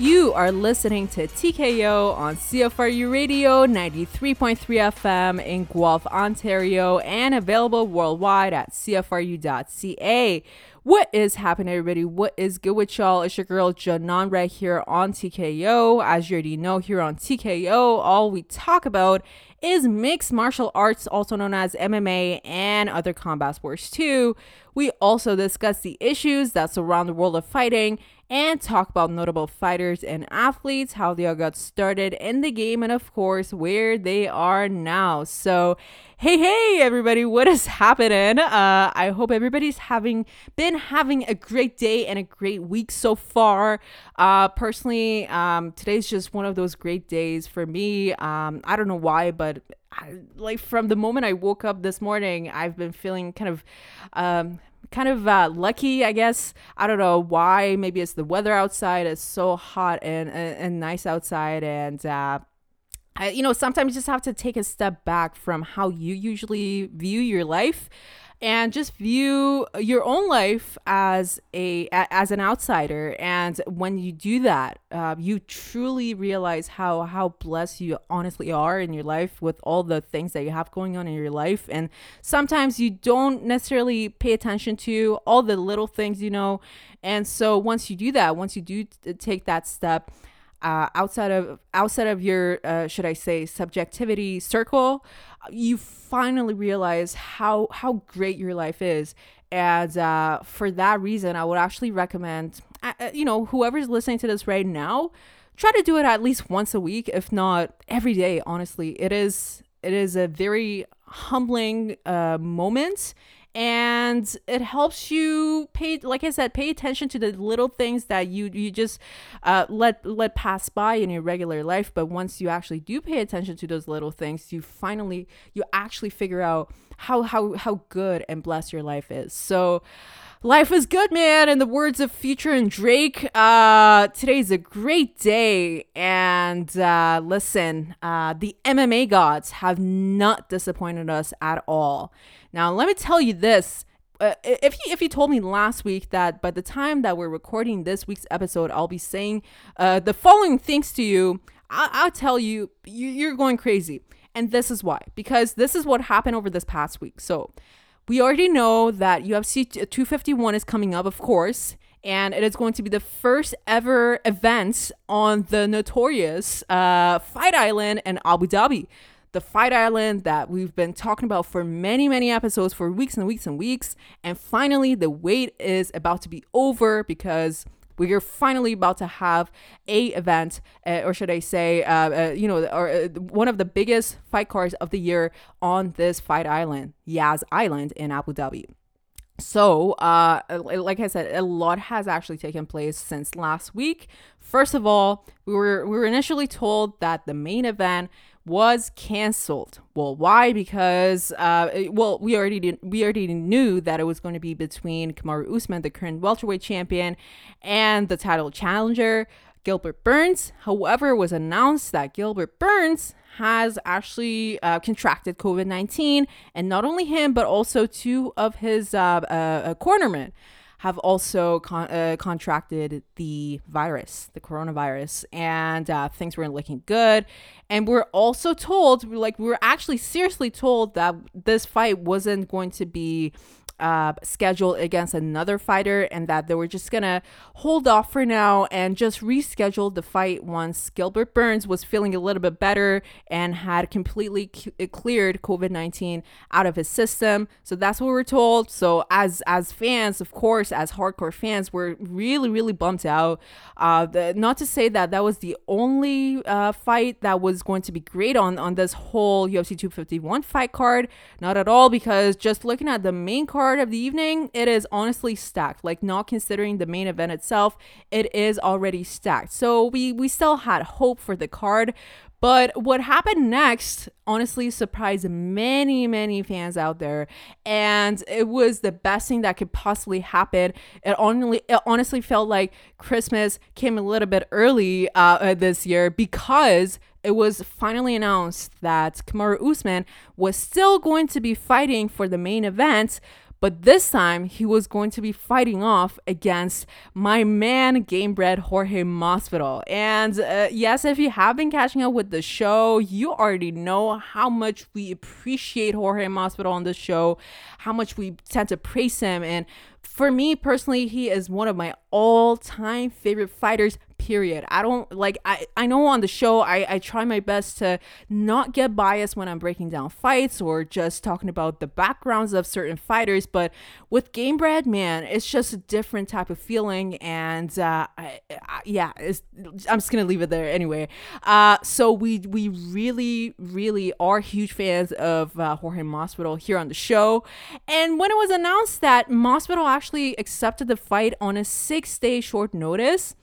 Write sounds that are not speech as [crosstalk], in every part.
You are listening to TKO on CFRU Radio 93.3 FM in Guelph, Ontario, and available worldwide at CFRU.ca. What is happening, everybody? What is good with y'all? It's your girl Janan right here on TKO. As you already know, here on TKO, all we talk about is mixed martial arts, also known as MMA, and other combat sports too. We also discuss the issues that surround the world of fighting and talk about notable fighters and athletes, how they all got started in the game, and of course, where they are now. So, hey, hey, everybody, what is happening? Uh, I hope everybody's having been having a great day and a great week so far. Uh, personally, um, today's just one of those great days for me. Um, I don't know why, but I, like from the moment I woke up this morning, I've been feeling kind of um, kind of uh, lucky, I guess. I don't know why. Maybe it's the weather outside. It's so hot and and, and nice outside, and uh, I, you know sometimes you just have to take a step back from how you usually view your life and just view your own life as a as an outsider. And when you do that uh, you truly realize how how blessed you honestly are in your life with all the things that you have going on in your life. And sometimes you don't necessarily pay attention to all the little things you know? And so once you do that once you do t- take that step uh, outside of outside of your uh, should I say subjectivity circle, you finally realize how how great your life is, and uh, for that reason, I would actually recommend uh, uh, you know whoever's listening to this right now, try to do it at least once a week, if not every day. Honestly, it is it is a very humbling uh, moment and it helps you pay like i said pay attention to the little things that you you just uh, let let pass by in your regular life but once you actually do pay attention to those little things you finally you actually figure out how how how good and blessed your life is so Life is good, man. In the words of Future and Drake, uh, today's a great day. And uh, listen, uh, the MMA gods have not disappointed us at all. Now, let me tell you this. Uh, if you, if you told me last week that by the time that we're recording this week's episode, I'll be saying uh, the following things to you, I- will tell you, you you're going crazy. And this is why. Because this is what happened over this past week. So, we already know that UFC 251 is coming up, of course, and it is going to be the first ever event on the notorious uh, Fight Island in Abu Dhabi the fight island that we've been talking about for many, many episodes for weeks and weeks and weeks. And finally, the wait is about to be over because we are finally about to have a event, uh, or should I say, uh, uh, you know, or uh, one of the biggest fight cards of the year on this fight island, Yas Island in Abu Dhabi. So, uh, like I said, a lot has actually taken place since last week. First of all, we were we were initially told that the main event was canceled. Well, why? Because uh, well, we already did, we already knew that it was going to be between Kamaru Usman, the current welterweight champion, and the title challenger Gilbert Burns. However, it was announced that Gilbert Burns has actually uh, contracted COVID 19, and not only him, but also two of his uh, uh, uh cornermen have also con- uh, contracted the virus, the coronavirus, and uh, things weren't looking good. And we're also told, like, we were actually seriously told that this fight wasn't going to be uh, scheduled against another fighter and that they were just gonna hold off for now and just reschedule the fight once Gilbert Burns was feeling a little bit better and had completely c- uh, cleared COVID 19 out of his system. So that's what we're told. So as as fans, of course, as hardcore fans, we're really really bummed out. Uh, the, not to say that that was the only uh, fight that was going to be great on on this whole UFC 251 fight card. Not at all, because just looking at the main card of the evening, it is honestly stacked. Like not considering the main event itself, it is already stacked. So we we still had hope for the card, but what happened next honestly surprised many, many fans out there. And it was the best thing that could possibly happen. It only it honestly felt like Christmas came a little bit early uh, uh this year because it was finally announced that Kamaru Usman was still going to be fighting for the main event, But this time, he was going to be fighting off against my man, Gamebred Jorge Masvidal. And uh, yes, if you have been catching up with the show, you already know how much we appreciate Jorge Masvidal on the show, how much we tend to praise him. And for me personally, he is one of my all time favorite fighters period. I don't like i i know on the show i i try my best to not get biased when i'm breaking down fights or just talking about the backgrounds of certain fighters but with Gamebred man it's just a different type of feeling and uh I, I, yeah i'm just gonna leave it there anyway. Uh so we we really really are huge fans of uh, jorge masvidal here on the show. And when it was announced that masvidal actually accepted the fight on a six day short notice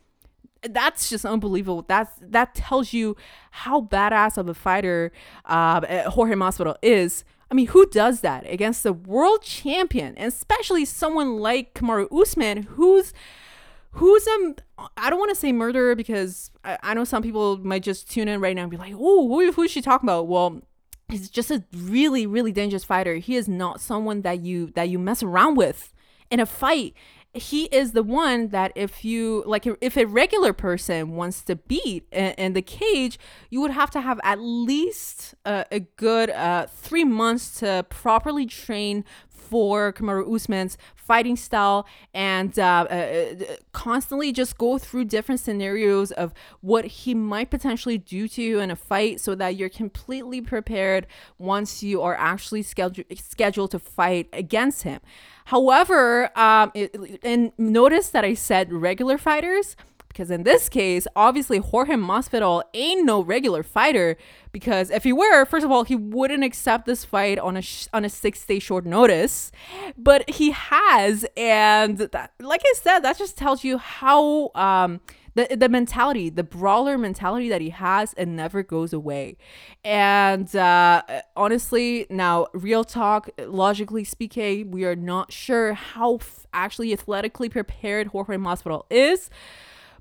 that's just unbelievable. That's that tells you how badass of a fighter uh, Jorge Masvidal is. I mean, who does that against the world champion, and especially someone like Kamaru Usman, who's who's a I don't want to say murderer because I, I, know some people might just tune in right now and be like, oh, who, who is she talking about? Well, he's just a really, really dangerous fighter. He is not someone that you that you mess around with in a fight he is the one that if you like if a regular person wants to beat in, the cage you would have to have at least a, a good uh, three months to properly train for Kamaru Usman's fighting style and uh, uh, constantly just go through different scenarios of what he might potentially do to you in a fight so that you're completely prepared once you are actually scheduled scheduled to fight against him. However, um, it, and notice that I said regular fighters because in this case, obviously Jorge Masvidal ain't no regular fighter. Because if he were, first of all, he wouldn't accept this fight on a sh- on a six day short notice, but he has, and that, like I said, that just tells you how um, the the mentality, the brawler mentality that he has, it never goes away. And uh, honestly, now real talk, logically speaking, we are not sure how f- actually athletically prepared Jorge Masvidal is.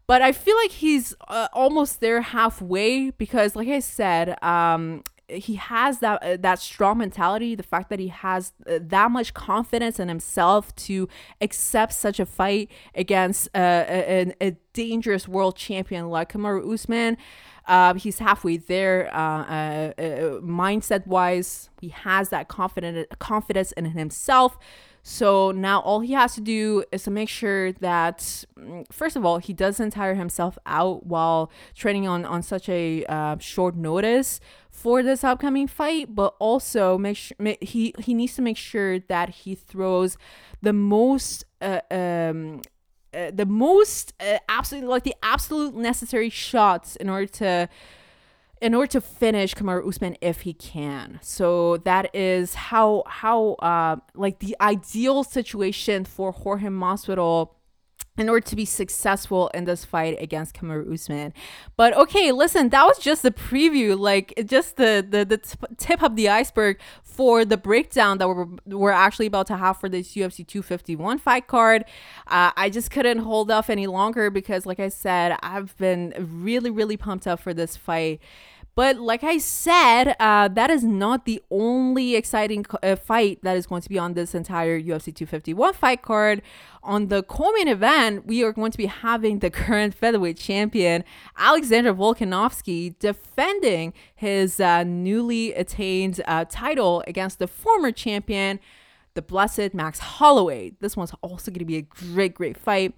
But I feel like he's uh, almost there halfway because, like I said, um, he has that uh, that strong mentality the fact that he has uh, that much confidence in himself to accept such a fight against uh, a, a, dangerous world champion like Kamaru Usman. Uh, he's halfway there uh, mindset wise he has that confident confidence in himself so now all he has to do is to make sure that, mm, first of all, he doesn't tire himself out while training on, on such a uh, short notice for this upcoming fight, but also make sure he, he needs to make sure that he throws the most uh, um, uh, the most uh, absolute like the absolute necessary shots in order to in order to finish Kamaru Usman if he can. So that is how how uh like the ideal situation for Jorge Masvidal in order to be successful in this fight against Kamaru Usman. But okay, listen, that was just the preview, like just the the, the tip of the iceberg for the breakdown that we're, we're actually about to have for this UFC 251 fight card. Uh, I just couldn't hold off any longer because, like I said, I've been really, really pumped up for this fight. But like I said, uh, that is not the only exciting uh, fight that is going to be on this entire UFC 251 fight card. On the co-main event, we are going to be having the [laughs] current featherweight champion Alexander Volkanovski defending his uh, newly attained uh, title against the former champion, the blessed Max Holloway. This one's also going to be a great, great fight.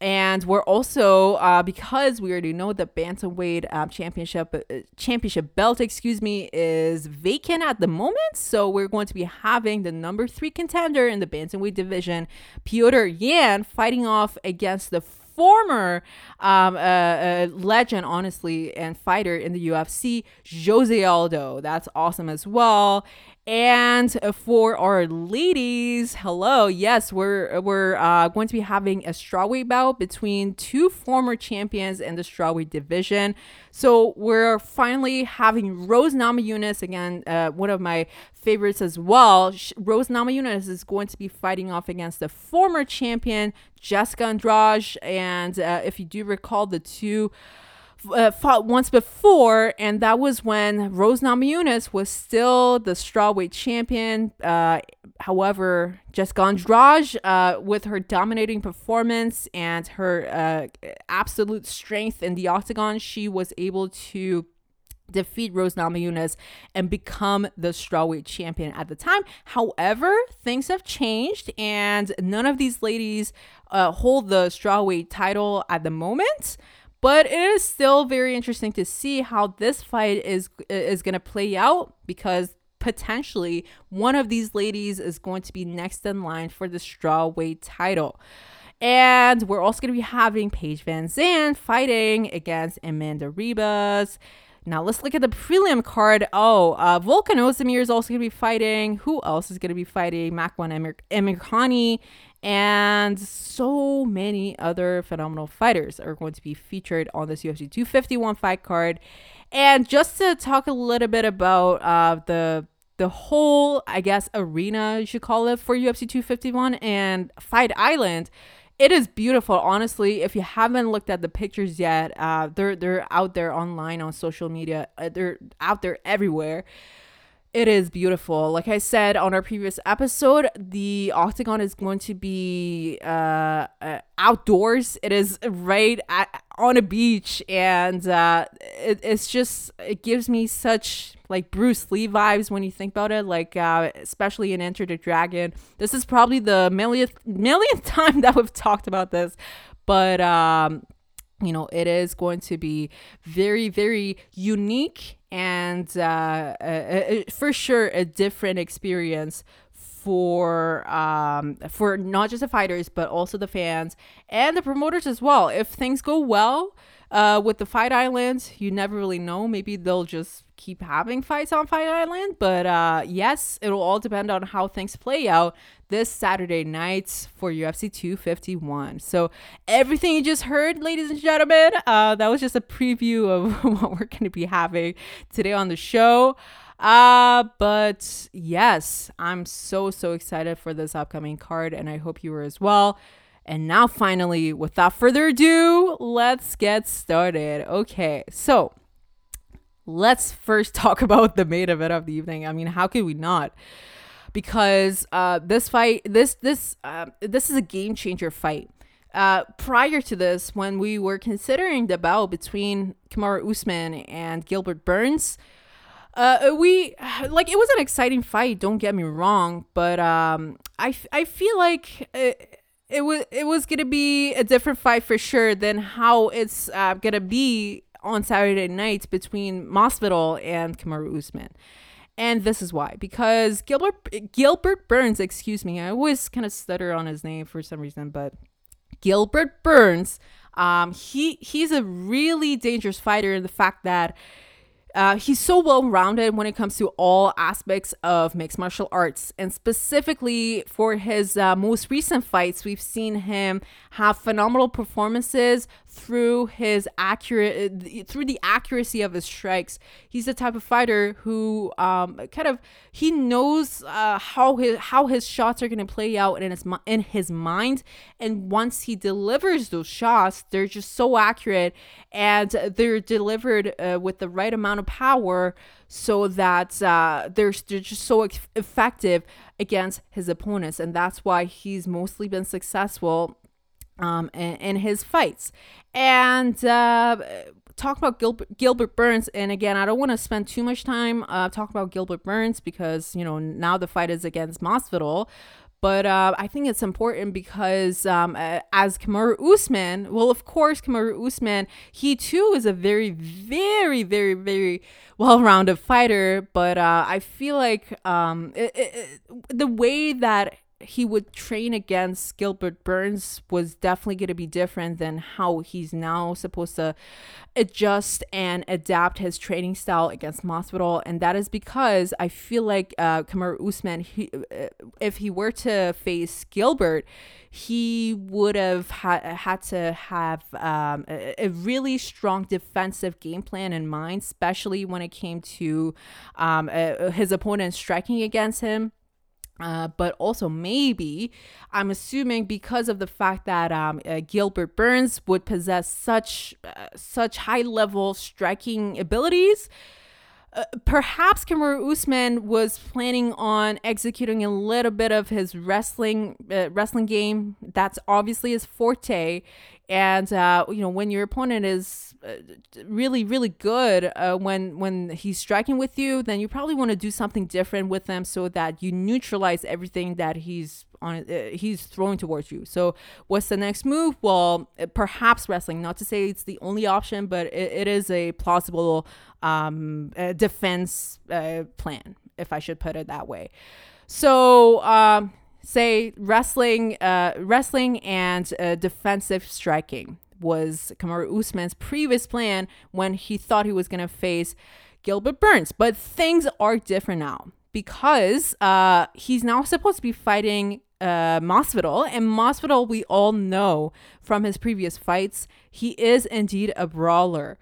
And we're also uh, because we already know the bantamweight um, championship uh, championship belt, excuse me, is vacant at the moment. So we're going to be having the number three contender in the bantamweight division, Petr Yan, fighting off against the former um, uh, uh, legend, honestly, and fighter in the UFC, Jose Aldo. That's awesome as well. And for our ladies, hello. Yes, we're we're uh, going to be having a strawweight bout between two former champions in the strawweight division. So we're finally having Rose Namajunas again, uh, one of my favorites as well. Rose Namajunas is going to be fighting off against the former champion Jessica Andrade, and uh, if you do recall, the two uh, fought once before, and that was when Rose Namajunas was still the strawweight champion. Uh, however, Jessica Andrade, uh, with her dominating performance and her uh, absolute strength in the octagon, she was able to defeat Rose Namajunas and become the strawweight champion at the time. However, things have changed, and none of these ladies uh, hold the strawweight title at the moment. But it is still very interesting to see how this fight is is going to play out because potentially one of these ladies is going to be next in line for the strawweight title. And we're also going to be having Paige VanZant fighting against Amanda Ribas. Now let's look at the prelim card. Oh, uh, Volkan Ozdemir is also going to be fighting. Who else is going to be fighting? Makwan Emir- Amirkhani and so many other phenomenal fighters are going to be featured on this UFC 251 fight card. And just to talk a little bit about uh, the the whole, I guess, arena you should call it for UFC 251 and Fight Island. It is beautiful, honestly. If you haven't looked at the pictures yet, uh, they're they're out there online on social media. Uh, they're out there everywhere. It is beautiful. Like I said on our previous episode, the octagon is going to be uh, uh, outdoors. It is right at, on a beach, and uh, it, it's just it gives me such like Bruce Lee vibes when you think about it. Like uh, especially in Enter the Dragon. This is probably the millionth millionth [laughs] time that we've talked about this, but um, you know it is going to be very very unique and uh, for sure a different experience for um, for not just the fighters but also the fans and the promoters as well. If things go well uh, with the Fight Island, you never really know. Maybe they'll just keep having fights on Fight Island. But uh, yes, it'll all depend on how things play out this Saturday night for UFC 251. So everything you just heard, ladies and gentlemen, uh, that was just a preview of [laughs] what we're going to be having today on the show. Uh, but yes, I'm so, so excited for this upcoming card, and I hope you are as well. And now, finally, without further ado, let's get started. Okay, so let's first [laughs] talk about the main event of the evening. I mean, how could we not? Because uh, this fight, this this uh, this is a game changer fight. Uh, prior to this, when we were considering the battle between Kamaru Usman and Gilbert Burns, uh, we like it was an exciting fight. Don't get me wrong, but um, I, I feel like it, it was it was gonna be a different fight for sure than how it's uh, gonna be on Saturday night between Masvidal and Kamaru Usman. And this is why, because Gilbert Gilbert Burns, excuse me, I always kind of stutter on his name for some reason, but Gilbert Burns, um, he he's a really dangerous fighter in the fact that uh, he's so well rounded when it comes to all aspects of mixed martial arts. And specifically for his uh, most recent fights, we've seen him have phenomenal performances through his accurate, through the accuracy of his strikes. He's the type of fighter who um, kind of he knows uh, how his how his shots are going to play out in his in his mind. And once he delivers those shots, they're just so accurate and they're delivered uh, with the right amount of power so that uh, they're, they're just so effective against his opponents. And that's why he's mostly been successful um, in, in his fights. And uh, talk about Gilbert, Burns. And again, I don't want to spend too much time uh, talking about Gilbert Burns because, you know, now the fight is against Masvidal. But uh, I think it's important because um, as Kamaru Usman, well, of course, Kamaru Usman, he too is a very, very, very, very well-rounded fighter. But uh, I feel like um, it, it, the way that he would train against Gilbert Burns was definitely going to be different than how he's now supposed to adjust and adapt his training style against Masvidal, and that is because I feel like uh, Kamaru Usman, he, uh, if he were to face Gilbert, he would have ha- had to have um, a, a, really strong defensive game plan in mind, especially when it came to um, uh, his opponent striking against him Uh, but also maybe I'm assuming because of the fact that um, uh, Gilbert Burns would possess such uh, such high level striking abilities, perhaps Kamaru Usman was planning on executing a little bit of his wrestling uh, wrestling game. That's obviously his forte, and uh, you know when your opponent is uh, really really good uh, when when he's striking with you then you probably want to do something different with them so that you neutralize everything that he's on uh, he's throwing towards you. So what's the next move? Well uh, perhaps wrestling. Not to say it's the only option but it, it is a plausible um, uh, defense plan if i should put it that way. So um, say wrestling, uh, wrestling and uh, defensive striking was Kamaru Usman's previous plan when he thought he was going to face Gilbert Burns. But things are different now because uh, he's now supposed to be fighting uh, Masvidal, and Masvidal, we all know from his previous fights, he is indeed a brawler.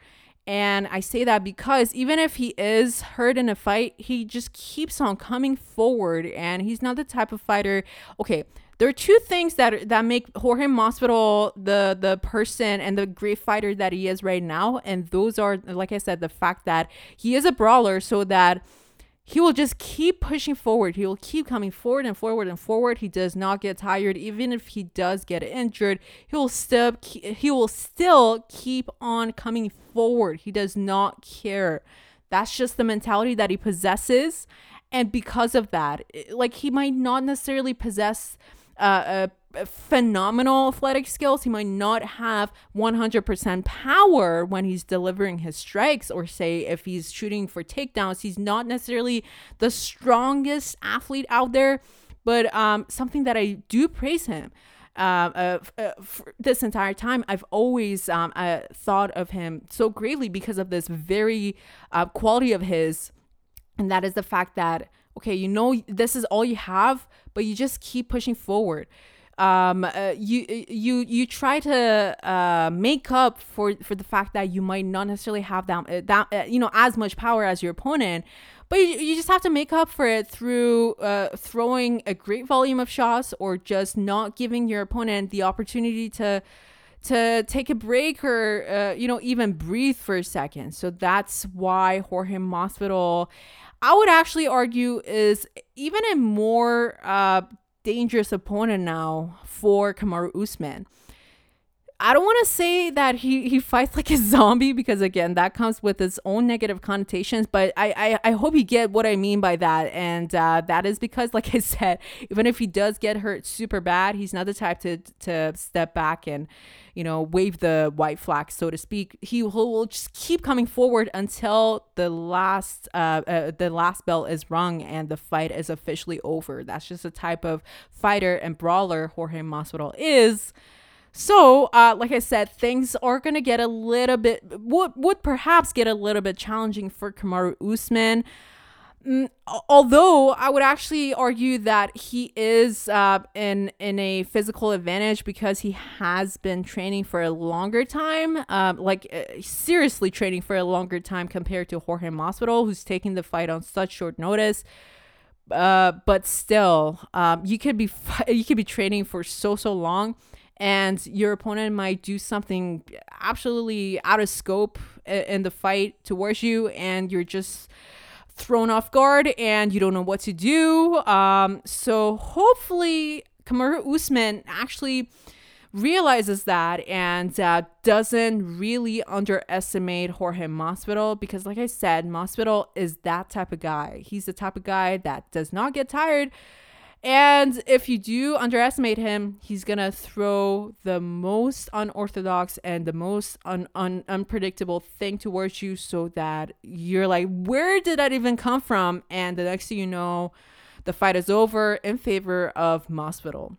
And I say that because even if he is hurt in a fight, he just keeps on coming forward and he's not the type of fighter. Okay, there are two things that that make Jorge Masvidal the the person and the great fighter that he is right now and those are like I said the fact that he is a brawler so that he will just keep pushing forward. He will keep coming forward and forward and forward. He does not get tired. Even if he does get injured, he will still he will still keep on coming forward. He does not care. That's just the mentality that he possesses. And because of that, like he might not necessarily possess uh, a phenomenal athletic skills. He might not have 100% power when he's delivering his strikes, or say if he's shooting for takedowns, he's not necessarily the strongest athlete out there. But um, something that I do praise him. Uh, uh, uh, this entire time, I've always um, uh, thought of him so greatly because of this very uh, quality of his, and that is the fact that okay, you know this is all you have, but you just keep pushing forward um, uh, you you you try to uh, make up for for the fact that you might not necessarily have that uh, that uh, you know as much power as your opponent, but you, you just have to make up for it through uh, throwing a great volume of shots or just not giving your opponent the opportunity to to take a break or uh, you know even breathe for a second. So that's why Jorge Masvidal, I would actually argue, is even a more uh, dangerous opponent now for Kamaru Usman. I don't want to say that he, he fights like a [laughs] zombie because again that comes with its own negative connotations but I, I, I hope you get what I mean by that. And uh, that is because [laughs] like I said even if he does get hurt super bad he's not the type to to step back and you know wave the white flag so to speak. He will just keep coming forward until the last uh, uh, the last bell is rung and the fight is officially over. That's just the type of fighter and brawler Jorge Masvidal is so, uh, like I said, things are gonna get a little bit would would perhaps get a little bit challenging for Kamaru Usman. Mm, although I would actually argue that he is uh, in in a physical advantage because he has been training for a longer time, uh, like uh, seriously training for a longer time compared to Jorge Masvidal, who's taking the fight on such short notice. Uh, but still, um, you could be [laughs] you could be training for so so long and your opponent might do something absolutely out of scope in the fight towards you and you're just thrown off guard and you don't know what to do. Um, so hopefully Kamaru Usman actually realizes that and uh, doesn't really underestimate Jorge Masvidal because like I said Masvidal is that type of guy. He's the type of guy that does not get tired and if you do underestimate him, he's going to throw the most unorthodox and the most un- un- unpredictable thing towards you so that you're like, where did that even come from? And the next thing you know, the fight is over in favor of Masvidal.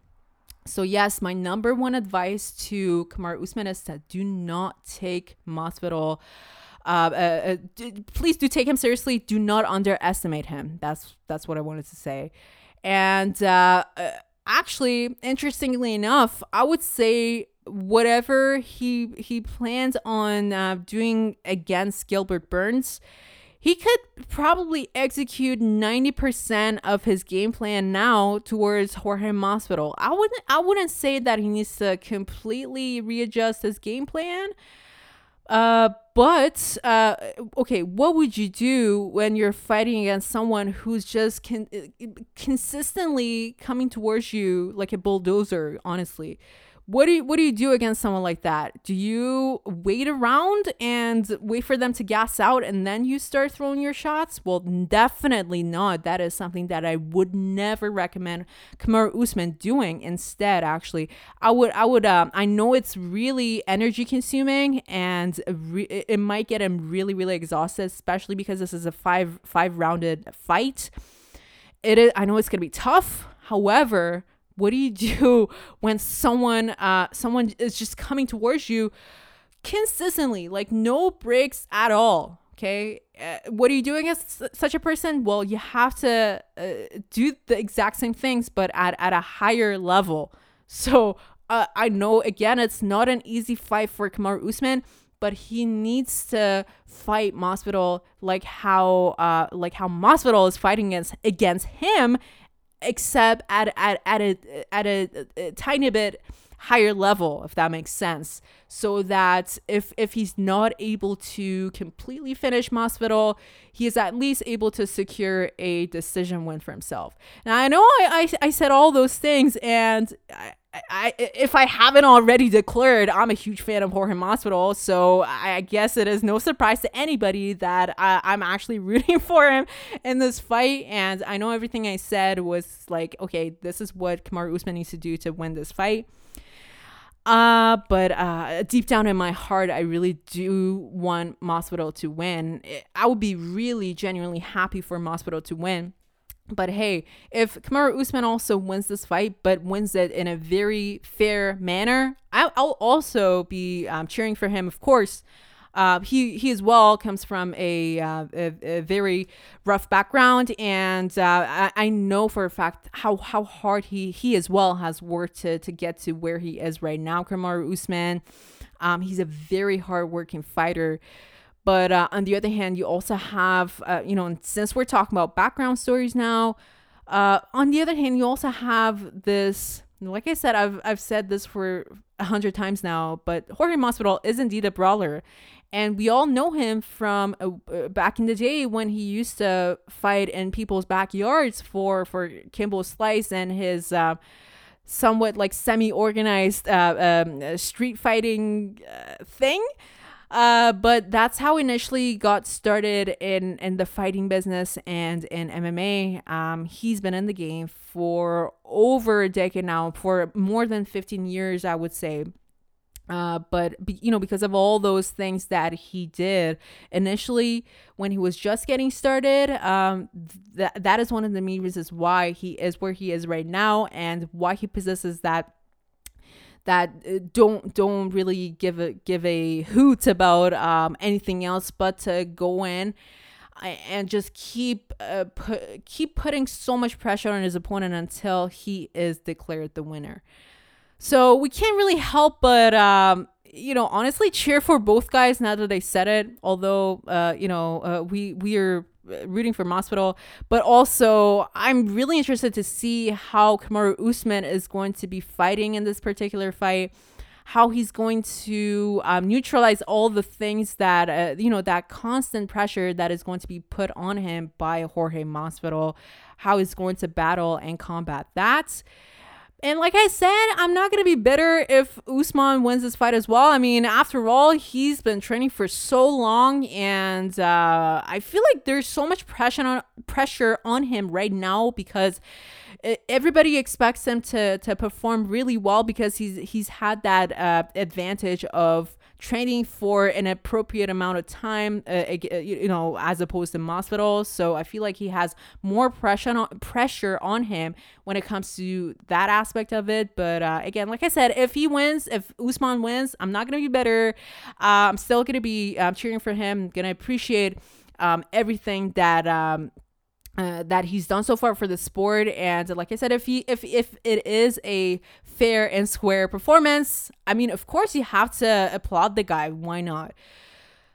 So yes, my number one advice to Kamaru Usman is to do not take Masvidal. Uh, uh, uh, d- please do take him seriously. Do not underestimate him. That's that's what I wanted to say. And uh, uh, actually, interestingly enough, I would say whatever he he plans on uh, doing against Gilbert Burns, he could probably execute 90% of his game plan now towards Jorge Masvidal. I wouldn't I wouldn't say that he needs to completely readjust his game plan. Uh, but uh, okay, what would you do when you're fighting against someone who's just con- consistently coming towards you like a bulldozer? Honestly, what do you what do you do against someone like that? Do you wait around and wait for them to gas out and then you start throwing your shots? Well, definitely not. That is something that I would never recommend Kamaru Usman doing. Instead, actually, I would I would um, I know it's really energy consuming and re- it might get him really really exhausted, especially because this is a five five rounded fight. It is I know it's gonna be tough. However, what do you do [laughs] when someone uh someone is just coming towards you consistently like no breaks at all okay? Uh, what are you doing as such a person? Well you have to uh, do the exact same things but at, at a higher level. So uh, i know again it's not an easy fight for Kamar usman but he needs to fight Masvidal like how uh like how Masvidal is fighting against against him except at at at a at a, a, tiny bit higher level if that makes sense so that if if he's not able to completely finish Masvidal he is at least able to secure a decision win for himself now I know I I, I said all those things and I, I, if I haven't already declared, I'm a huge fan of Jorge Masvidal, so I guess it is no surprise to anybody that I, I'm actually [laughs] rooting for him in this fight. And I know everything I said was like, okay, this is what Kamaru Usman needs to do to win this fight. Uh, but uh, deep down in my heart, I really do want Masvidal to win. I would be really genuinely happy for Masvidal to win but hey, if Kamaru Usman also wins this fight, but wins it in a very fair manner, I'll, I'll also be um, cheering for him, of course. Uh, he he as well comes from a, uh, a, a, very rough background, and uh, I, I, know for a fact how how hard he he as well has worked to to get to where he is right now. Kamaru Usman, um, he's a very hardworking fighter. But uh, on the other hand, you also have, uh, you know, since we're talking about background stories now, uh, on the other hand, you also have this. Like I said, I've I've said this for a hundred times now, but Jorge Masvidal is indeed a brawler, and we all know him from uh, uh, back in the day when he used to fight in people's backyards for for Kimbo Slice and his uh, somewhat like semi-organized uh, um, street fighting uh, thing. Uh, but that's how initially got started in in the fighting business and in MMA. Um, he's been in the game for over a decade now, for more than 15 years, I would say. Uh, but you know because of all those things that he did initially when he was just getting started um, that that is one of the main reasons why he is where he is right now and why he possesses that that uh, don't don't really give a give a hoot about um, anything else but to go in and just keep uh, put, keep putting so much pressure on his opponent until he is declared the winner. So we can't really help but um, you know honestly cheer for both guys now that they said it. Although uh, you know uh, we we are rooting for Masvidal, but also I'm really interested to see how Kamaru Usman is going to be fighting in this particular fight. How he's going to um, neutralize all the things that uh, you know that constant pressure that is going to be put on him by Jorge Masvidal. How he's going to battle and combat that. And like I said, I'm not to be bitter if Usman wins this fight as well. I mean, after all, he's been training for so long, and uh, I feel like there's so much pressure on pressure on him right now because everybody expects him to to perform really well because he's he's had that uh, advantage of training for an appropriate amount of time, uh, uh you know, as opposed to Masvidal. So I feel like he has more pressure on, pressure on him when it comes to that aspect of it. But uh, again, like I said, if he wins, if Usman wins, I'm not gonna be better. Uh, I'm still gonna be um, cheering for him. Gonna appreciate um, everything that. Um, uh, that he's done so far for the sport and like i said if he if if it is a fair and square performance. I mean of course you have to applaud the guy. Why not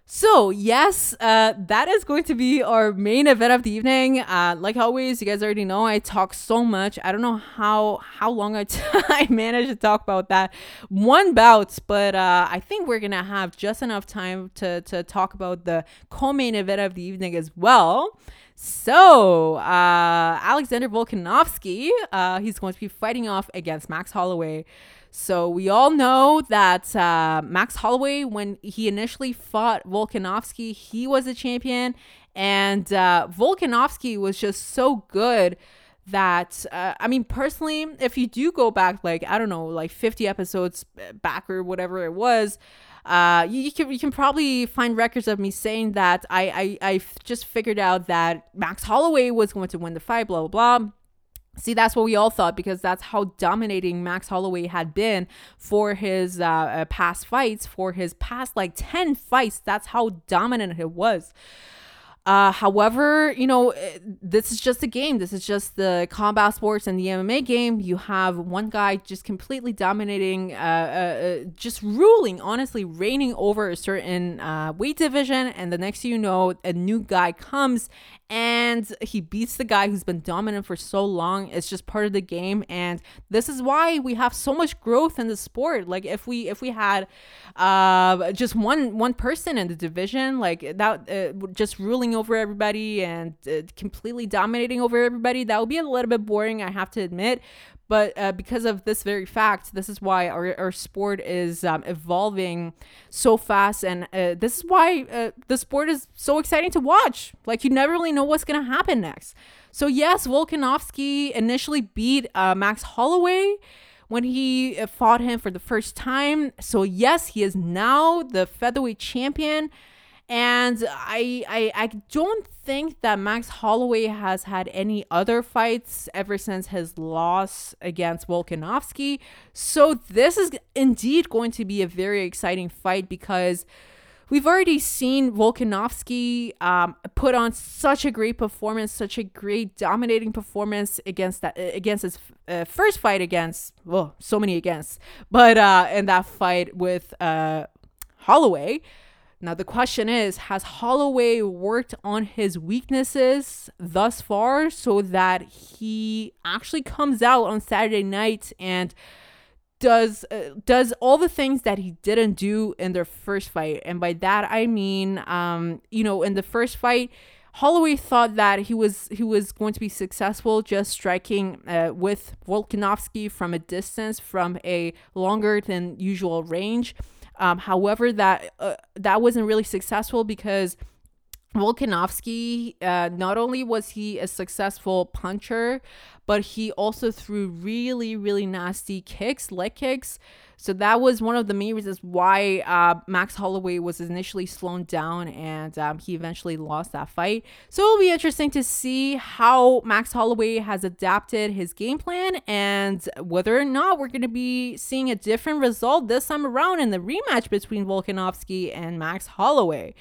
So, yes, uh, that is going to be our main event of the evening. Uh, like always, you guys already know I talk so much. I don't know how how long I, t- [laughs] I managed to talk about that one bout, but uh, I think we're gonna have just enough time to to talk about the co-main event of the evening as well. So, uh, Alexander Volkanovski, uh, he's going to be fighting off against Max Holloway. So we all know that uh, Max Holloway, when he initially fought Volkanovski, he was a champion, and uh, Volkanovski was just so good that uh, I mean personally, if you do go back like I don't know, like 50 episodes back or whatever it was. Uh, you, you, can you can probably find records of me saying that I, I I just figured out that Max Holloway was going to win the fight, blah blah blah See, that's what we all thought because that's how dominating Max Holloway had been for his uh, uh, past fights, for his past like 10 fights. That's how dominant it was. Uh, however, you know, eh, this is just a game. This is just the combat sports and the MMA game. You have one guy just completely dominating, uh, uh, uh just ruling, honestly, reigning over a certain uh, weight division. And the next thing you know, a new guy comes and he beats the guy who's been dominant for so long. It's just part of the game, and this is why we have so much growth in the sport. Like if we if we had uh, just one one person in the division, like that, uh, just ruling over everybody and uh, completely dominating over everybody, that would be a little bit boring. I have to admit. But uh, because of this very fact, this is why our, our sport is um, evolving so fast. And uh, this is why uh, the sport is so exciting to watch. Like, you never really know what's going to happen next. So, yes, Volkanovski initially beat uh, Max Holloway when he uh, fought him for the first time. So, yes, he is now the featherweight champion. And I, I I don't think that Max Holloway has had any other fights ever since his loss against Volkanovski. So this is indeed going to be a very exciting fight because we've already seen Volkanovski um, put on such a great performance, such a great dominating performance against that against his uh, first fight against well, so many against, but uh, in that fight with uh, Holloway. Now, the question is Has Holloway worked on his weaknesses thus far so that he actually comes out on Saturday night and does uh, does all the things that he didn't do in their first fight? And by that i mean um you know in the first fight Holloway thought that he was he was going to be successful just striking uh, with Volkanovski from a distance from a longer than usual range um, however, that uh, that wasn't really successful because Volkanovski, uh, not only was he a successful puncher, but he also threw really, really nasty kicks, leg kicks. So that was one of the main reasons why uh, Max Holloway was initially slowed down and um, he eventually lost that fight. So it'll be interesting to see how Max Holloway has adapted his game plan and whether or not we're going to be seeing a different result this time around in the rematch between Volkanovski and Max Holloway.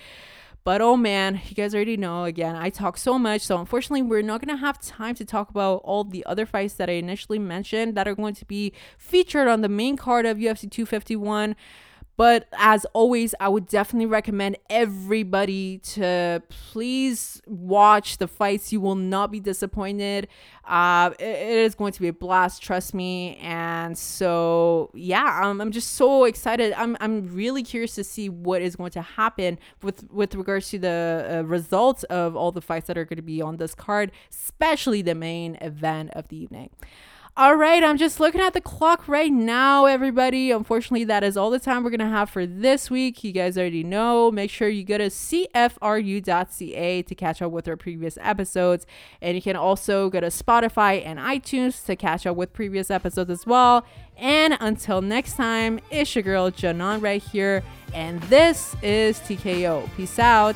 But oh man, you guys already know again, I talk so much. So unfortunately, we're not going to have time to talk about all the other fights that I initially mentioned that are going to be featured on the main card of UFC 251. But as always, I would definitely recommend everybody to please watch the fights. You will not be disappointed. Uh, it, it is going to be a blast, trust me. And so, yeah, I'm, I'm just so excited. I'm, I'm really curious to see what is going to happen with, with regards to the uh, results of all the fights that are going to be on this card, especially the main event of the evening. All right, I'm just looking at the clock right now, everybody. Unfortunately, that is all the time we're going to have for this week. You guys already know. Make sure you go to cfru.ca to catch up with our previous episodes. And you can also go to Spotify and iTunes to catch up with previous episodes as well. And until next time, it's your girl, Janon, right here. And this is TKO. Peace out.